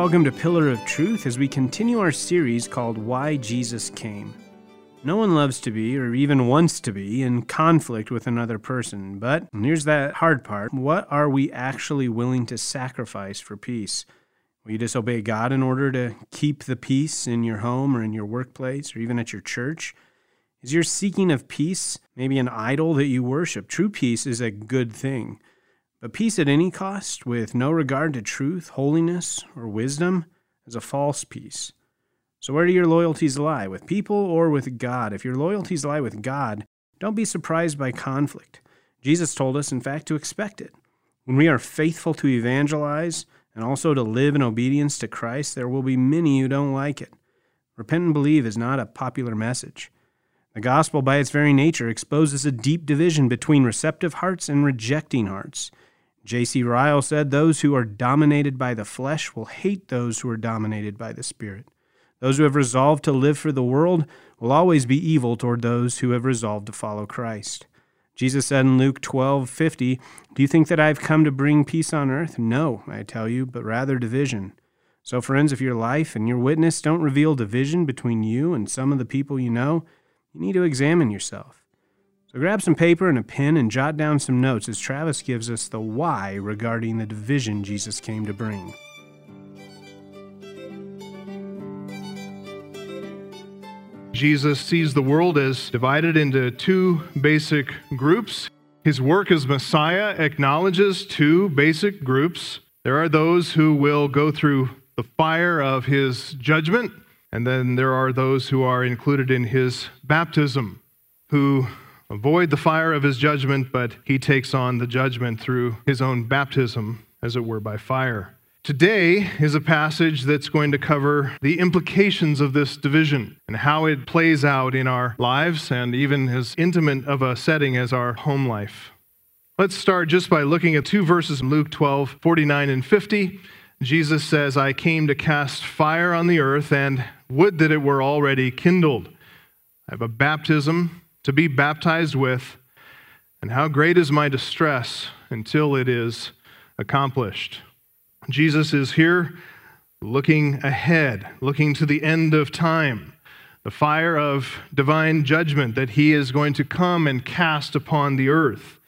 welcome to Pillar of Truth as we continue our series called Why Jesus Came. No one loves to be, or even wants to be, in conflict with another person, but here's that hard part what are we actually willing to sacrifice for peace? Will you disobey God in order to keep the peace in your home or in your workplace or even at your church? Is your seeking of peace maybe an idol that you worship? True peace is a good thing. But peace at any cost, with no regard to truth, holiness, or wisdom, is a false peace. So, where do your loyalties lie? With people or with God? If your loyalties lie with God, don't be surprised by conflict. Jesus told us, in fact, to expect it. When we are faithful to evangelize and also to live in obedience to Christ, there will be many who don't like it. Repent and believe is not a popular message. The gospel, by its very nature, exposes a deep division between receptive hearts and rejecting hearts. J.C. Ryle said, Those who are dominated by the flesh will hate those who are dominated by the Spirit. Those who have resolved to live for the world will always be evil toward those who have resolved to follow Christ. Jesus said in Luke 12:50, "Do you think that I've come to bring peace on earth? No, I tell you, but rather division." So friends, if your life and your witness don't reveal division between you and some of the people you know, you need to examine yourself. So grab some paper and a pen and jot down some notes as Travis gives us the why regarding the division Jesus came to bring. Jesus sees the world as divided into two basic groups. His work as Messiah acknowledges two basic groups. There are those who will go through the fire of his judgment, and then there are those who are included in his baptism, who avoid the fire of his judgment, but he takes on the judgment through his own baptism, as it were, by fire. Today is a passage that's going to cover the implications of this division and how it plays out in our lives and even as intimate of a setting as our home life. Let's start just by looking at two verses in Luke 12 49 and 50. Jesus says, I came to cast fire on the earth, and would that it were already kindled. I have a baptism to be baptized with, and how great is my distress until it is accomplished. Jesus is here looking ahead, looking to the end of time, the fire of divine judgment that he is going to come and cast upon the earth.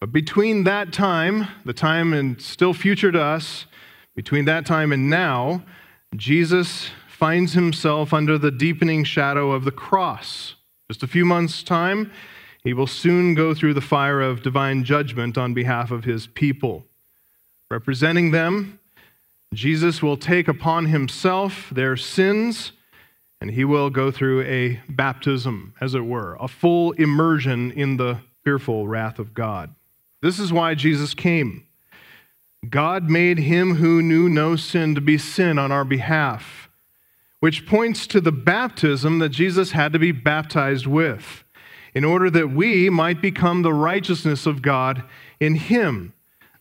But between that time, the time and still future to us, between that time and now, Jesus finds himself under the deepening shadow of the cross. Just a few months' time, he will soon go through the fire of divine judgment on behalf of his people. Representing them, Jesus will take upon himself their sins, and he will go through a baptism, as it were, a full immersion in the fearful wrath of God. This is why Jesus came. God made him who knew no sin to be sin on our behalf which points to the baptism that Jesus had to be baptized with, in order that we might become the righteousness of God in Him.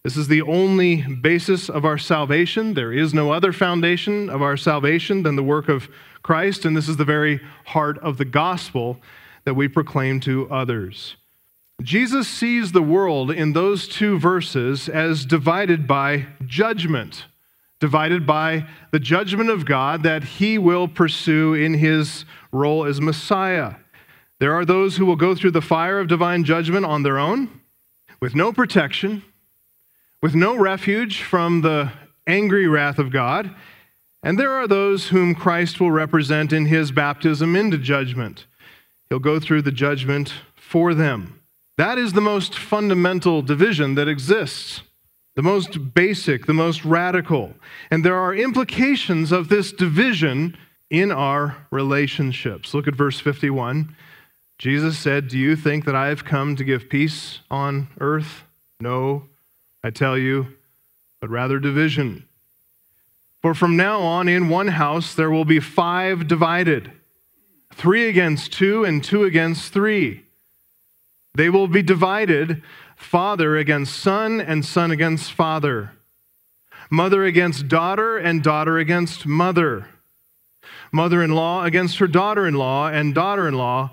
This is the only basis of our salvation. There is no other foundation of our salvation than the work of Christ, and this is the very heart of the gospel that we proclaim to others. Jesus sees the world in those two verses as divided by judgment divided by the judgment of God that he will pursue in his role as Messiah. There are those who will go through the fire of divine judgment on their own, with no protection, with no refuge from the angry wrath of God. And there are those whom Christ will represent in his baptism into judgment. He'll go through the judgment for them. That is the most fundamental division that exists the most basic, the most radical. And there are implications of this division in our relationships. Look at verse 51. Jesus said, Do you think that I have come to give peace on earth? No, I tell you, but rather division. For from now on, in one house there will be five divided three against two, and two against three. They will be divided father against son, and son against father, mother against daughter, and daughter against mother, mother in law against her daughter in law, and daughter in law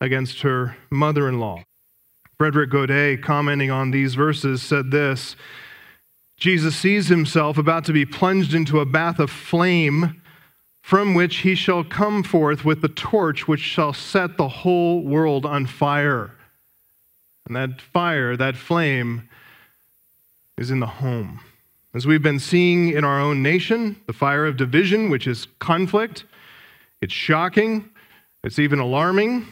against her mother in law. Frederick Godet, commenting on these verses, said this Jesus sees himself about to be plunged into a bath of flame from which he shall come forth with the torch which shall set the whole world on fire. And that fire, that flame, is in the home. As we've been seeing in our own nation, the fire of division, which is conflict, it's shocking, it's even alarming.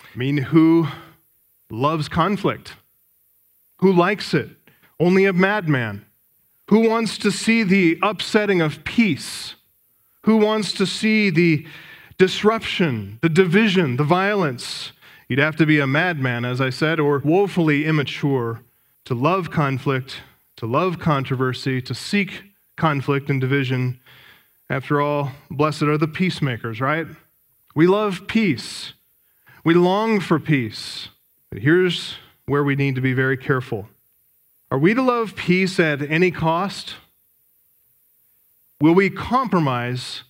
I mean, who loves conflict? Who likes it? Only a madman. Who wants to see the upsetting of peace? Who wants to see the disruption, the division, the violence? You'd have to be a madman, as I said, or woefully immature to love conflict, to love controversy, to seek conflict and division. After all, blessed are the peacemakers, right? We love peace. We long for peace. But here's where we need to be very careful. Are we to love peace at any cost? Will we compromise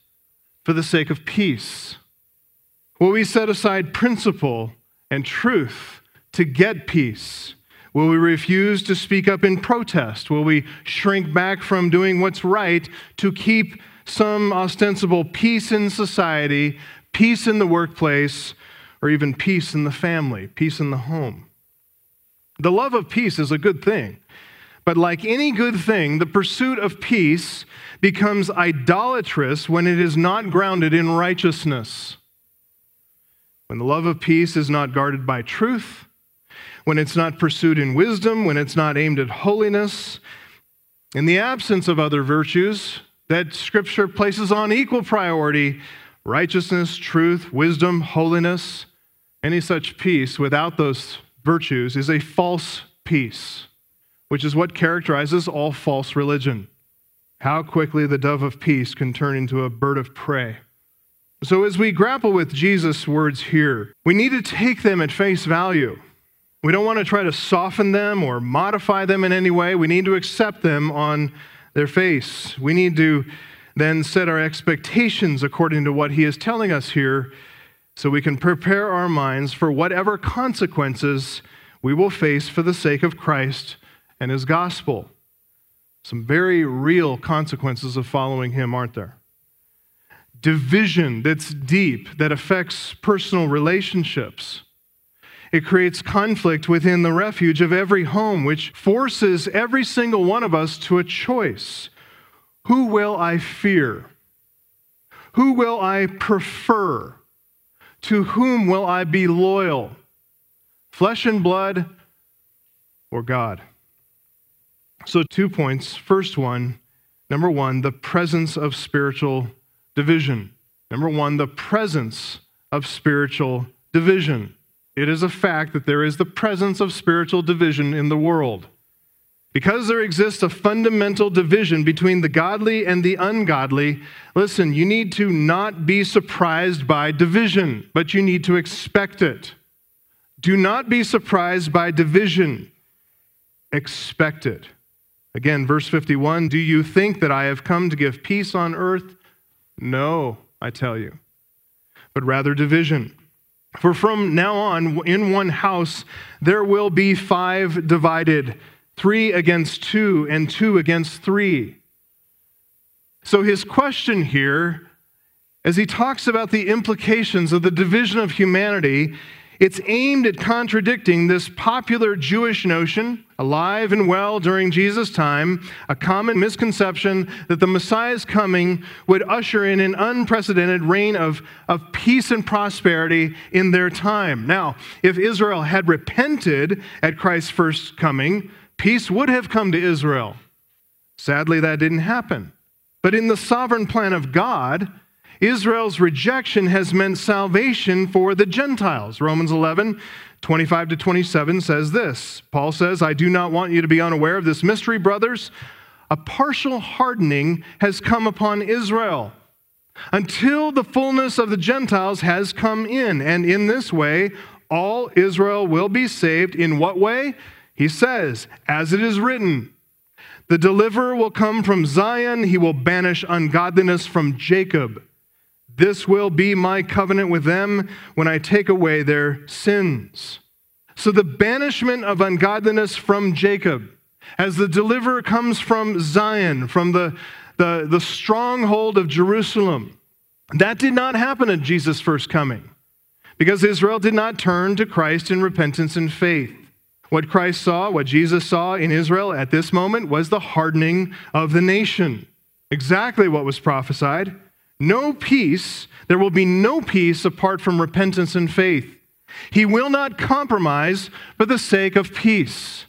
for the sake of peace? Will we set aside principle and truth to get peace? Will we refuse to speak up in protest? Will we shrink back from doing what's right to keep some ostensible peace in society, peace in the workplace, or even peace in the family, peace in the home? The love of peace is a good thing. But like any good thing, the pursuit of peace becomes idolatrous when it is not grounded in righteousness. When the love of peace is not guarded by truth, when it's not pursued in wisdom, when it's not aimed at holiness, in the absence of other virtues that Scripture places on equal priority righteousness, truth, wisdom, holiness, any such peace without those virtues is a false peace which is what characterizes all false religion. How quickly the dove of peace can turn into a bird of prey. So, as we grapple with Jesus' words here, we need to take them at face value. We don't want to try to soften them or modify them in any way. We need to accept them on their face. We need to then set our expectations according to what he is telling us here so we can prepare our minds for whatever consequences we will face for the sake of Christ and his gospel. Some very real consequences of following him, aren't there? Division that's deep, that affects personal relationships. It creates conflict within the refuge of every home, which forces every single one of us to a choice. Who will I fear? Who will I prefer? To whom will I be loyal? Flesh and blood or God? So, two points. First one, number one, the presence of spiritual division. Number one, the presence of spiritual division. It is a fact that there is the presence of spiritual division in the world. Because there exists a fundamental division between the godly and the ungodly, listen, you need to not be surprised by division, but you need to expect it. Do not be surprised by division, expect it. Again, verse 51 Do you think that I have come to give peace on earth? No, I tell you, but rather division. For from now on, in one house, there will be five divided three against two, and two against three. So his question here, as he talks about the implications of the division of humanity, it's aimed at contradicting this popular Jewish notion, alive and well during Jesus' time, a common misconception that the Messiah's coming would usher in an unprecedented reign of, of peace and prosperity in their time. Now, if Israel had repented at Christ's first coming, peace would have come to Israel. Sadly, that didn't happen. But in the sovereign plan of God, Israel's rejection has meant salvation for the Gentiles. Romans 11, 25 to 27 says this Paul says, I do not want you to be unaware of this mystery, brothers. A partial hardening has come upon Israel until the fullness of the Gentiles has come in. And in this way, all Israel will be saved. In what way? He says, as it is written, the deliverer will come from Zion, he will banish ungodliness from Jacob. This will be my covenant with them when I take away their sins. So, the banishment of ungodliness from Jacob as the deliverer comes from Zion, from the, the, the stronghold of Jerusalem. That did not happen at Jesus' first coming because Israel did not turn to Christ in repentance and faith. What Christ saw, what Jesus saw in Israel at this moment, was the hardening of the nation. Exactly what was prophesied. No peace, there will be no peace apart from repentance and faith. He will not compromise for the sake of peace.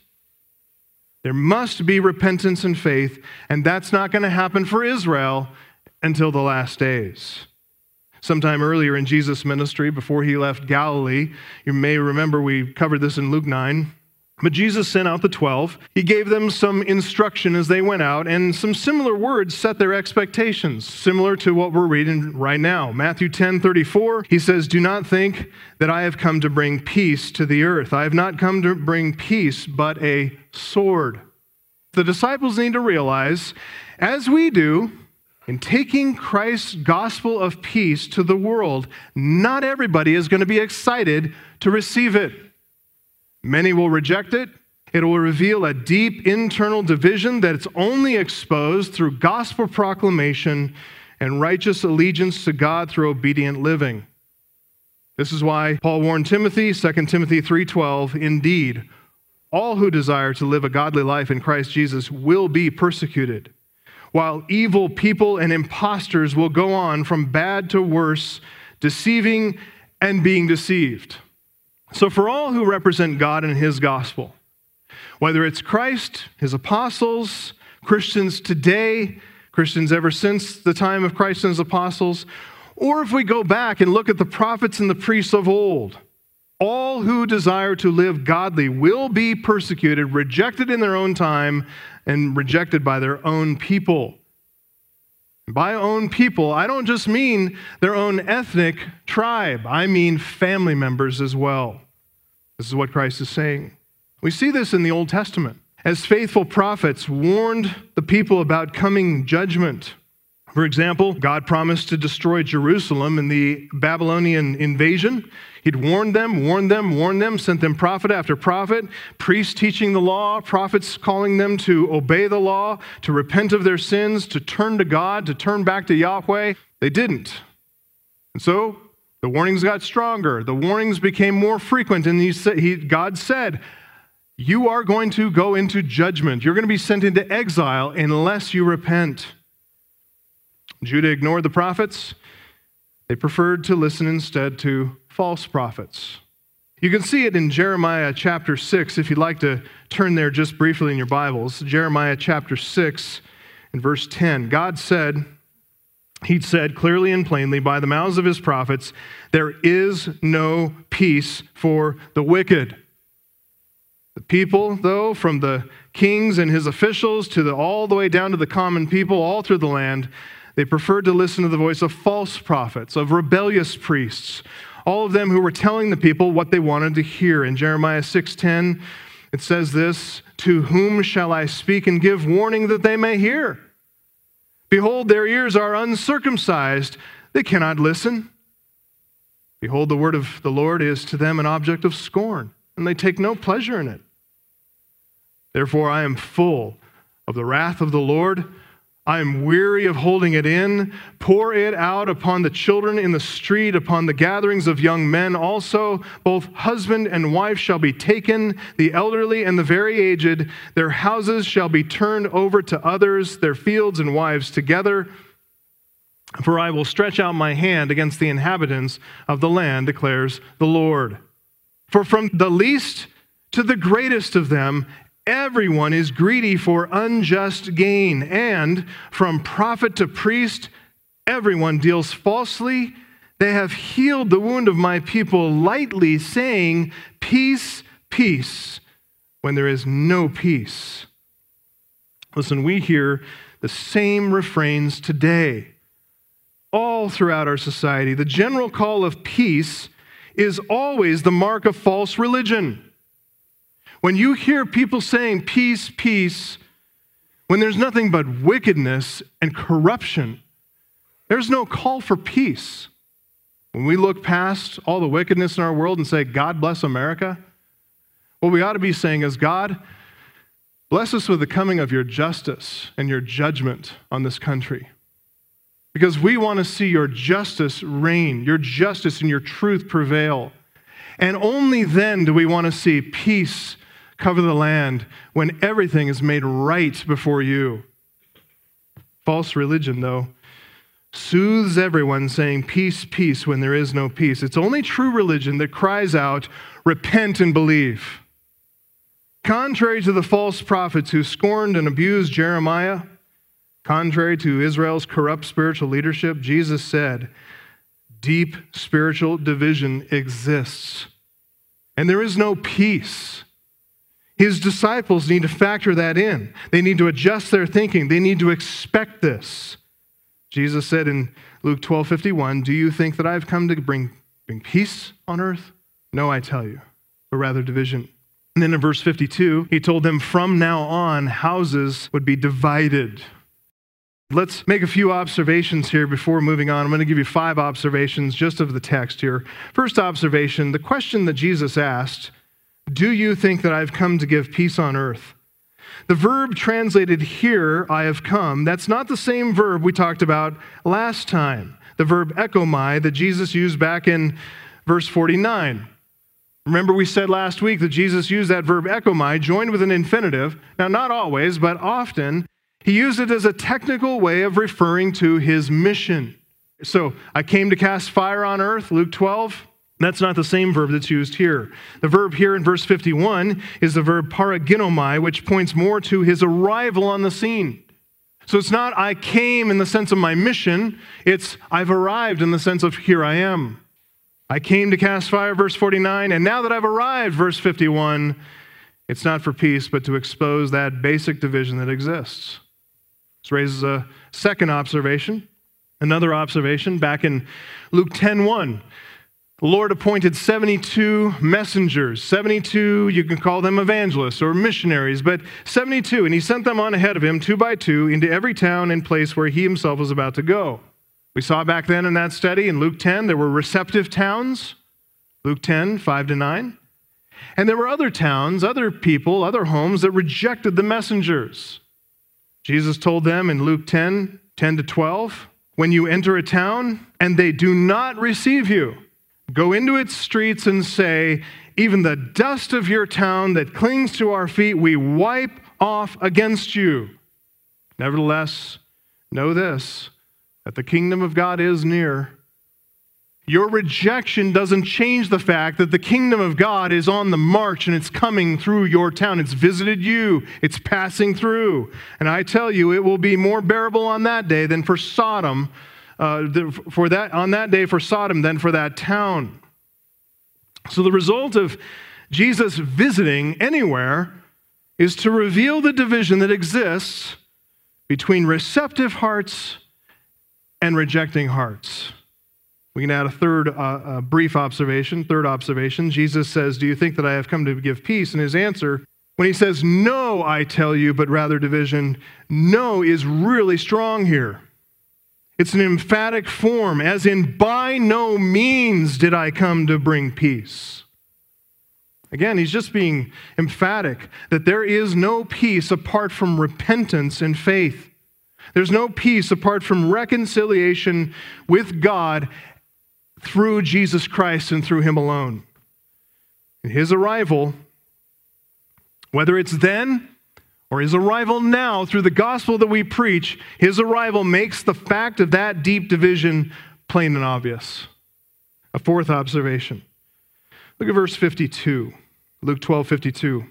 There must be repentance and faith, and that's not going to happen for Israel until the last days. Sometime earlier in Jesus' ministry, before he left Galilee, you may remember we covered this in Luke 9. But Jesus sent out the 12. He gave them some instruction as they went out, and some similar words set their expectations, similar to what we're reading right now. Matthew 10 34, he says, Do not think that I have come to bring peace to the earth. I have not come to bring peace, but a sword. The disciples need to realize, as we do, in taking Christ's gospel of peace to the world, not everybody is going to be excited to receive it. Many will reject it. It will reveal a deep internal division that's only exposed through gospel proclamation and righteous allegiance to God through obedient living. This is why Paul warned Timothy, 2 Timothy 3:12, indeed, all who desire to live a godly life in Christ Jesus will be persecuted, while evil people and impostors will go on from bad to worse, deceiving and being deceived. So, for all who represent God and His gospel, whether it's Christ, His apostles, Christians today, Christians ever since the time of Christ and His apostles, or if we go back and look at the prophets and the priests of old, all who desire to live godly will be persecuted, rejected in their own time, and rejected by their own people. By own people, I don't just mean their own ethnic tribe, I mean family members as well. This is what Christ is saying. We see this in the Old Testament. As faithful prophets warned the people about coming judgment. For example, God promised to destroy Jerusalem in the Babylonian invasion. He'd warned them, warned them, warned them, sent them prophet after prophet, priests teaching the law, prophets calling them to obey the law, to repent of their sins, to turn to God, to turn back to Yahweh. They didn't. And so the warnings got stronger. The warnings became more frequent. And he said, he, God said, You are going to go into judgment. You're going to be sent into exile unless you repent. Judah ignored the prophets. They preferred to listen instead to false prophets. You can see it in Jeremiah chapter 6, if you'd like to turn there just briefly in your Bibles. Jeremiah chapter 6 and verse 10. God said, he said clearly and plainly by the mouths of his prophets, There is no peace for the wicked. The people, though, from the kings and his officials to the, all the way down to the common people, all through the land, they preferred to listen to the voice of false prophets, of rebellious priests, all of them who were telling the people what they wanted to hear. In Jeremiah 6:10, it says this, "To whom shall I speak and give warning that they may hear?" Behold, their ears are uncircumcised, they cannot listen. Behold, the word of the Lord is to them an object of scorn, and they take no pleasure in it. Therefore, I am full of the wrath of the Lord I am weary of holding it in. Pour it out upon the children in the street, upon the gatherings of young men also. Both husband and wife shall be taken, the elderly and the very aged. Their houses shall be turned over to others, their fields and wives together. For I will stretch out my hand against the inhabitants of the land, declares the Lord. For from the least to the greatest of them, Everyone is greedy for unjust gain, and from prophet to priest, everyone deals falsely. They have healed the wound of my people lightly, saying, Peace, peace, when there is no peace. Listen, we hear the same refrains today, all throughout our society. The general call of peace is always the mark of false religion. When you hear people saying peace, peace, when there's nothing but wickedness and corruption, there's no call for peace. When we look past all the wickedness in our world and say, God bless America, what we ought to be saying is, God, Bless us with the coming of your justice and your judgment on this country. Because we want to see your justice reign, your justice and your truth prevail. And only then do we want to see peace cover the land when everything is made right before you. False religion, though, soothes everyone, saying, Peace, peace, when there is no peace. It's only true religion that cries out, Repent and believe. Contrary to the false prophets who scorned and abused Jeremiah, contrary to Israel's corrupt spiritual leadership, Jesus said, Deep spiritual division exists, and there is no peace. His disciples need to factor that in. They need to adjust their thinking. They need to expect this. Jesus said in Luke 12 51, Do you think that I've come to bring, bring peace on earth? No, I tell you, but rather division. And then in verse 52, he told them from now on, houses would be divided. Let's make a few observations here before moving on. I'm going to give you five observations just of the text here. First observation the question that Jesus asked Do you think that I've come to give peace on earth? The verb translated here, I have come, that's not the same verb we talked about last time. The verb erchomai that Jesus used back in verse 49. Remember, we said last week that Jesus used that verb erchomai joined with an infinitive. Now, not always, but often, he used it as a technical way of referring to his mission. So, I came to cast fire on earth, Luke 12. That's not the same verb that's used here. The verb here in verse 51 is the verb paraginomai, which points more to his arrival on the scene. So it's not I came in the sense of my mission, it's I've arrived in the sense of here I am. I came to cast fire, verse 49, and now that I've arrived, verse 51, it's not for peace, but to expose that basic division that exists. This raises a second observation, another observation back in Luke 10 1. The Lord appointed 72 messengers. 72, you can call them evangelists or missionaries, but 72. And he sent them on ahead of him, two by two, into every town and place where he himself was about to go. We saw back then in that study in Luke 10, there were receptive towns, Luke 10, 5 to 9. And there were other towns, other people, other homes that rejected the messengers. Jesus told them in Luke 10, 10 to 12, when you enter a town and they do not receive you, Go into its streets and say, Even the dust of your town that clings to our feet, we wipe off against you. Nevertheless, know this that the kingdom of God is near. Your rejection doesn't change the fact that the kingdom of God is on the march and it's coming through your town. It's visited you, it's passing through. And I tell you, it will be more bearable on that day than for Sodom uh, for that, on that day for Sodom than for that town. So the result of Jesus visiting anywhere is to reveal the division that exists between receptive hearts and rejecting hearts. We can add a third uh, a brief observation. Third observation Jesus says, Do you think that I have come to give peace? And his answer, when he says, No, I tell you, but rather division, no is really strong here. It's an emphatic form, as in, by no means did I come to bring peace. Again, he's just being emphatic that there is no peace apart from repentance and faith. There's no peace apart from reconciliation with God through Jesus Christ and through Him alone. In His arrival, whether it's then or his arrival now through the gospel that we preach, his arrival makes the fact of that deep division plain and obvious. A fourth observation. Look at verse 52, Luke 12 52.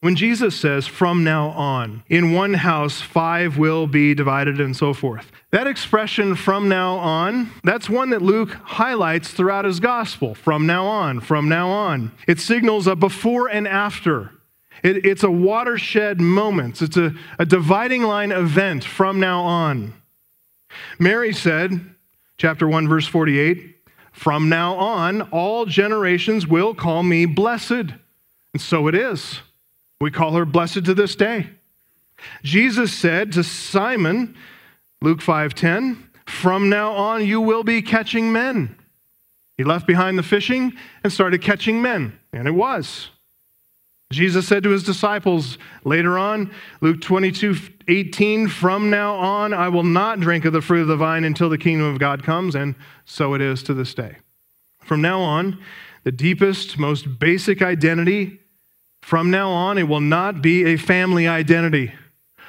When Jesus says, from now on, in one house five will be divided and so forth. That expression, from now on, that's one that Luke highlights throughout his gospel. From now on, from now on. It signals a before and after. It, it's a watershed moment, it's a, a dividing line event from now on. Mary said, chapter 1, verse 48, From now on, all generations will call me blessed. And so it is. We call her blessed to this day. Jesus said to Simon, Luke 5:10, "From now on you will be catching men." He left behind the fishing and started catching men, and it was. Jesus said to his disciples later on, Luke 22 18, From now on, I will not drink of the fruit of the vine until the kingdom of God comes. And so it is to this day. From now on, the deepest, most basic identity, from now on, it will not be a family identity.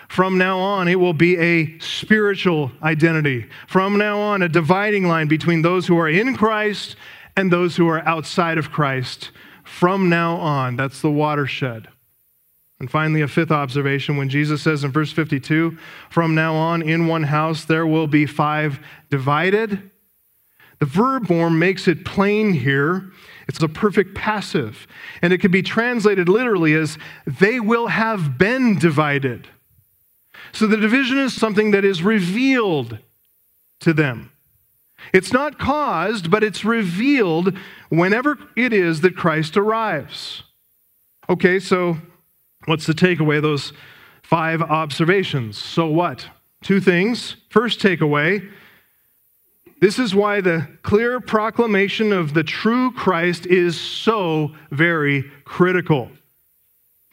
From now on, it will be a spiritual identity. From now on, a dividing line between those who are in Christ and those who are outside of Christ from now on. That's the watershed. And finally, a fifth observation when Jesus says in verse 52 from now on, in one house there will be five divided. The verb form makes it plain here. It's a perfect passive. And it can be translated literally as they will have been divided. So the division is something that is revealed to them. It's not caused, but it's revealed whenever it is that Christ arrives. Okay, so what's the takeaway? Those five observations. So what? Two things. First takeaway this is why the clear proclamation of the true Christ is so very critical.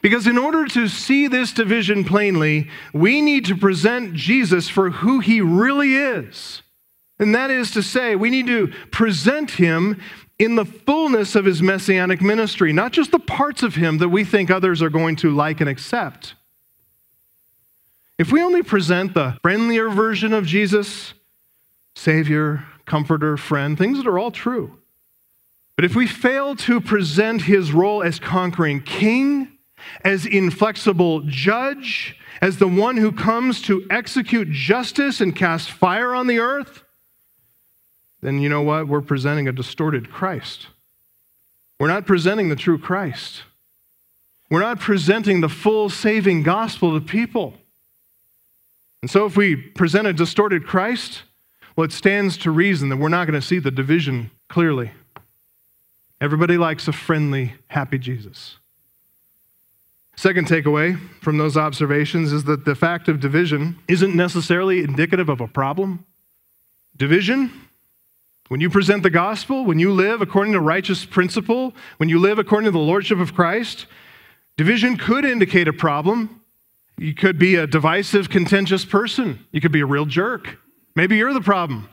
Because in order to see this division plainly, we need to present Jesus for who he really is. And that is to say, we need to present him in the fullness of his messianic ministry, not just the parts of him that we think others are going to like and accept. If we only present the friendlier version of Jesus, Savior, Comforter, Friend, things that are all true, but if we fail to present his role as conquering king, as inflexible judge, as the one who comes to execute justice and cast fire on the earth, then you know what? We're presenting a distorted Christ. We're not presenting the true Christ. We're not presenting the full saving gospel to people. And so, if we present a distorted Christ, well, it stands to reason that we're not going to see the division clearly. Everybody likes a friendly, happy Jesus. Second takeaway from those observations is that the fact of division isn't necessarily indicative of a problem. Division when you present the gospel, when you live according to righteous principle, when you live according to the lordship of Christ, division could indicate a problem. You could be a divisive, contentious person. You could be a real jerk. Maybe you're the problem.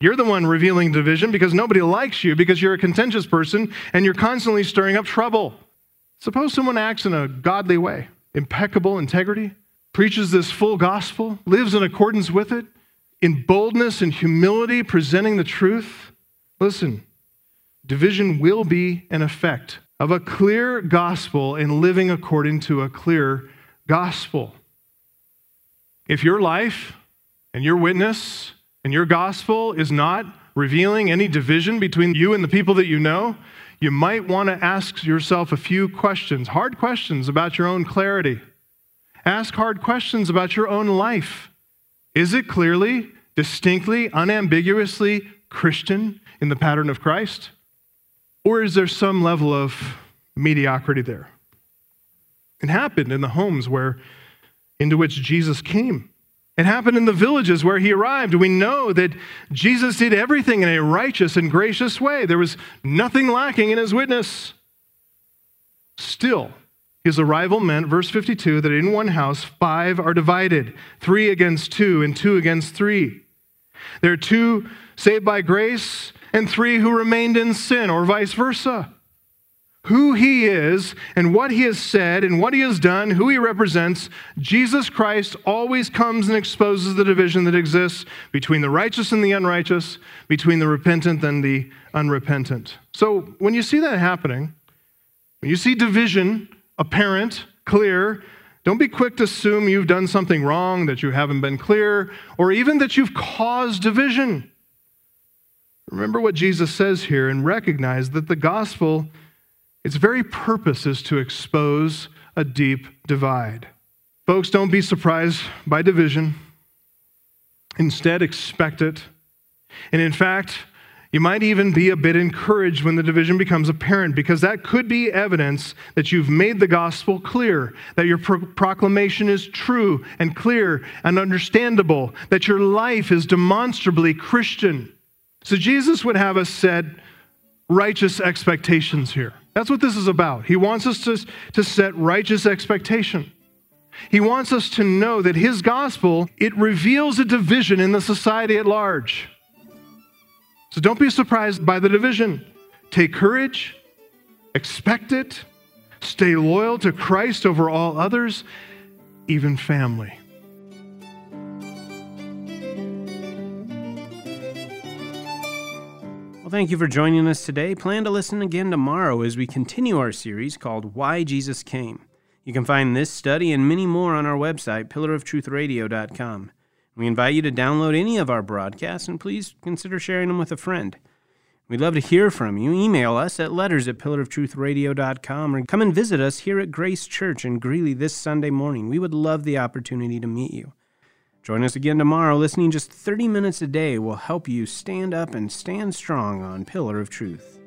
You're the one revealing division because nobody likes you because you're a contentious person and you're constantly stirring up trouble. Suppose someone acts in a godly way, impeccable integrity, preaches this full gospel, lives in accordance with it, in boldness and humility, presenting the truth. Listen, division will be an effect of a clear gospel and living according to a clear gospel. If your life and your witness and your gospel is not revealing any division between you and the people that you know, you might want to ask yourself a few questions, hard questions about your own clarity. Ask hard questions about your own life. Is it clearly, distinctly, unambiguously Christian in the pattern of Christ? Or is there some level of mediocrity there? It happened in the homes where into which Jesus came. It happened in the villages where he arrived. We know that Jesus did everything in a righteous and gracious way. There was nothing lacking in his witness. Still, his arrival meant, verse 52, that in one house five are divided three against two, and two against three. There are two saved by grace, and three who remained in sin, or vice versa. Who he is, and what he has said, and what he has done, who he represents, Jesus Christ always comes and exposes the division that exists between the righteous and the unrighteous, between the repentant and the unrepentant. So when you see that happening, when you see division apparent, clear. Don't be quick to assume you've done something wrong, that you haven't been clear, or even that you've caused division. Remember what Jesus says here and recognize that the gospel, its very purpose is to expose a deep divide. Folks, don't be surprised by division. Instead, expect it. And in fact, you might even be a bit encouraged when the division becomes apparent because that could be evidence that you've made the gospel clear, that your pro- proclamation is true and clear and understandable, that your life is demonstrably Christian. So Jesus would have us set righteous expectations here. That's what this is about. He wants us to, to set righteous expectation. He wants us to know that his gospel, it reveals a division in the society at large. So don't be surprised by the division. Take courage, expect it, stay loyal to Christ over all others, even family. Well, thank you for joining us today. Plan to listen again tomorrow as we continue our series called Why Jesus Came. You can find this study and many more on our website, pillaroftruthradio.com. We invite you to download any of our broadcasts and please consider sharing them with a friend. We'd love to hear from you. Email us at letters at pillaroftruthradio.com or come and visit us here at Grace Church in Greeley this Sunday morning. We would love the opportunity to meet you. Join us again tomorrow. Listening just 30 minutes a day will help you stand up and stand strong on Pillar of Truth.